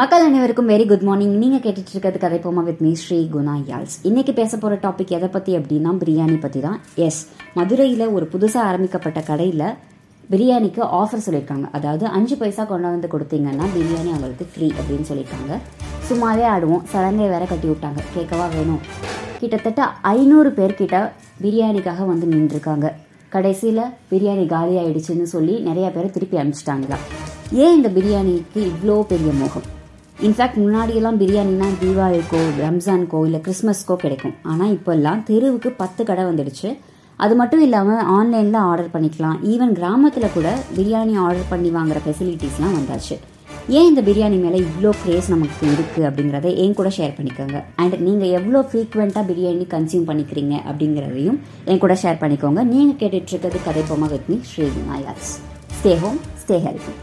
மக்கள் அனைவருக்கும் very good morning நீங்க கேட்டுட்டு இருக்கிறது கதை போமா வித் மீ ஸ்ரீ குணா யால்ஸ். இன்னைக்கு பேச போற டாபிக் எதை பத்தி அப்படின்னா பிரியாணி பத்தி தான் எஸ் மதுரையில ஒரு புதுசா ஆரம்பிக்கப்பட்ட கடையில பிரியாணிக்கு ஆஃபர் சொல்லியிருக்காங்க. அதாவது அஞ்சு பைசா கொண்டு வந்து கொடுத்தீங்கன்னா பிரியாணி அவங்களுக்கு ஃப்ரீ அப்படின்னு சொல்லியிருக்காங்க. சும்மாவே ஆடுவோம். சடங்கை வேற கட்டி விட்டாங்க. கேட்கவா வேணும்? கிட்டத்தட்ட ஐநூறு பேர்கிட்ட பிரியாணிக்காக வந்து நின்றுருக்காங்க. கடைசியில் பிரியாணி காலி ஆயிடுச்சுன்னு சொல்லி நிறைய பேரை திருப்பி அனுப்பிச்சிட்டாங்களா? ஏன் இந்த பிரியாணிக்கு இவ்வளோ பெரிய மோகம்? இன்ஃபேக்ட் முன்னாடியெல்லாம் பிரியாணினா தீபாவளிக்கோ ரம்ஜான்கோ இல்லை கிறிஸ்மஸ்க்கோ கிடைக்கும். ஆனால் இப்போல்லாம் தெருவுக்கு பத்து கடை வந்துடுச்சு. அது மட்டும் இல்லாமல் ஆன்லைனில் ஆர்டர் பண்ணிக்கலாம். ஈவன் கிராமத்தில் கூட பிரியாணி ஆர்டர் பண்ணி வாங்குற ஃபெசிலிட்டிஸ்லாம் வந்தாச்சு. ஏன் இந்த பிரியாணி மேலே இவ்வளோ க்ரேஸ் நமக்கு இருக்குது அப்படிங்கிறத என் கூட ஷேர் பண்ணிக்கோங்க. அண்ட் நீங்கள் எவ்வளோ ஃப்ரீக்வெண்ட்டாக பிரியாணி கன்சியூம் பண்ணிக்கிறீங்க அப்படிங்கிறதையும் என் கூட ஷேர் பண்ணிக்கோங்க. நீங்கள் கேட்டுட்ருக்கிறது கதை பொம்மா வித் மீ ஸ்ரீ நாயாஸ் ஸ்டே ஹோம் ஸ்டே ஹெல்த்தி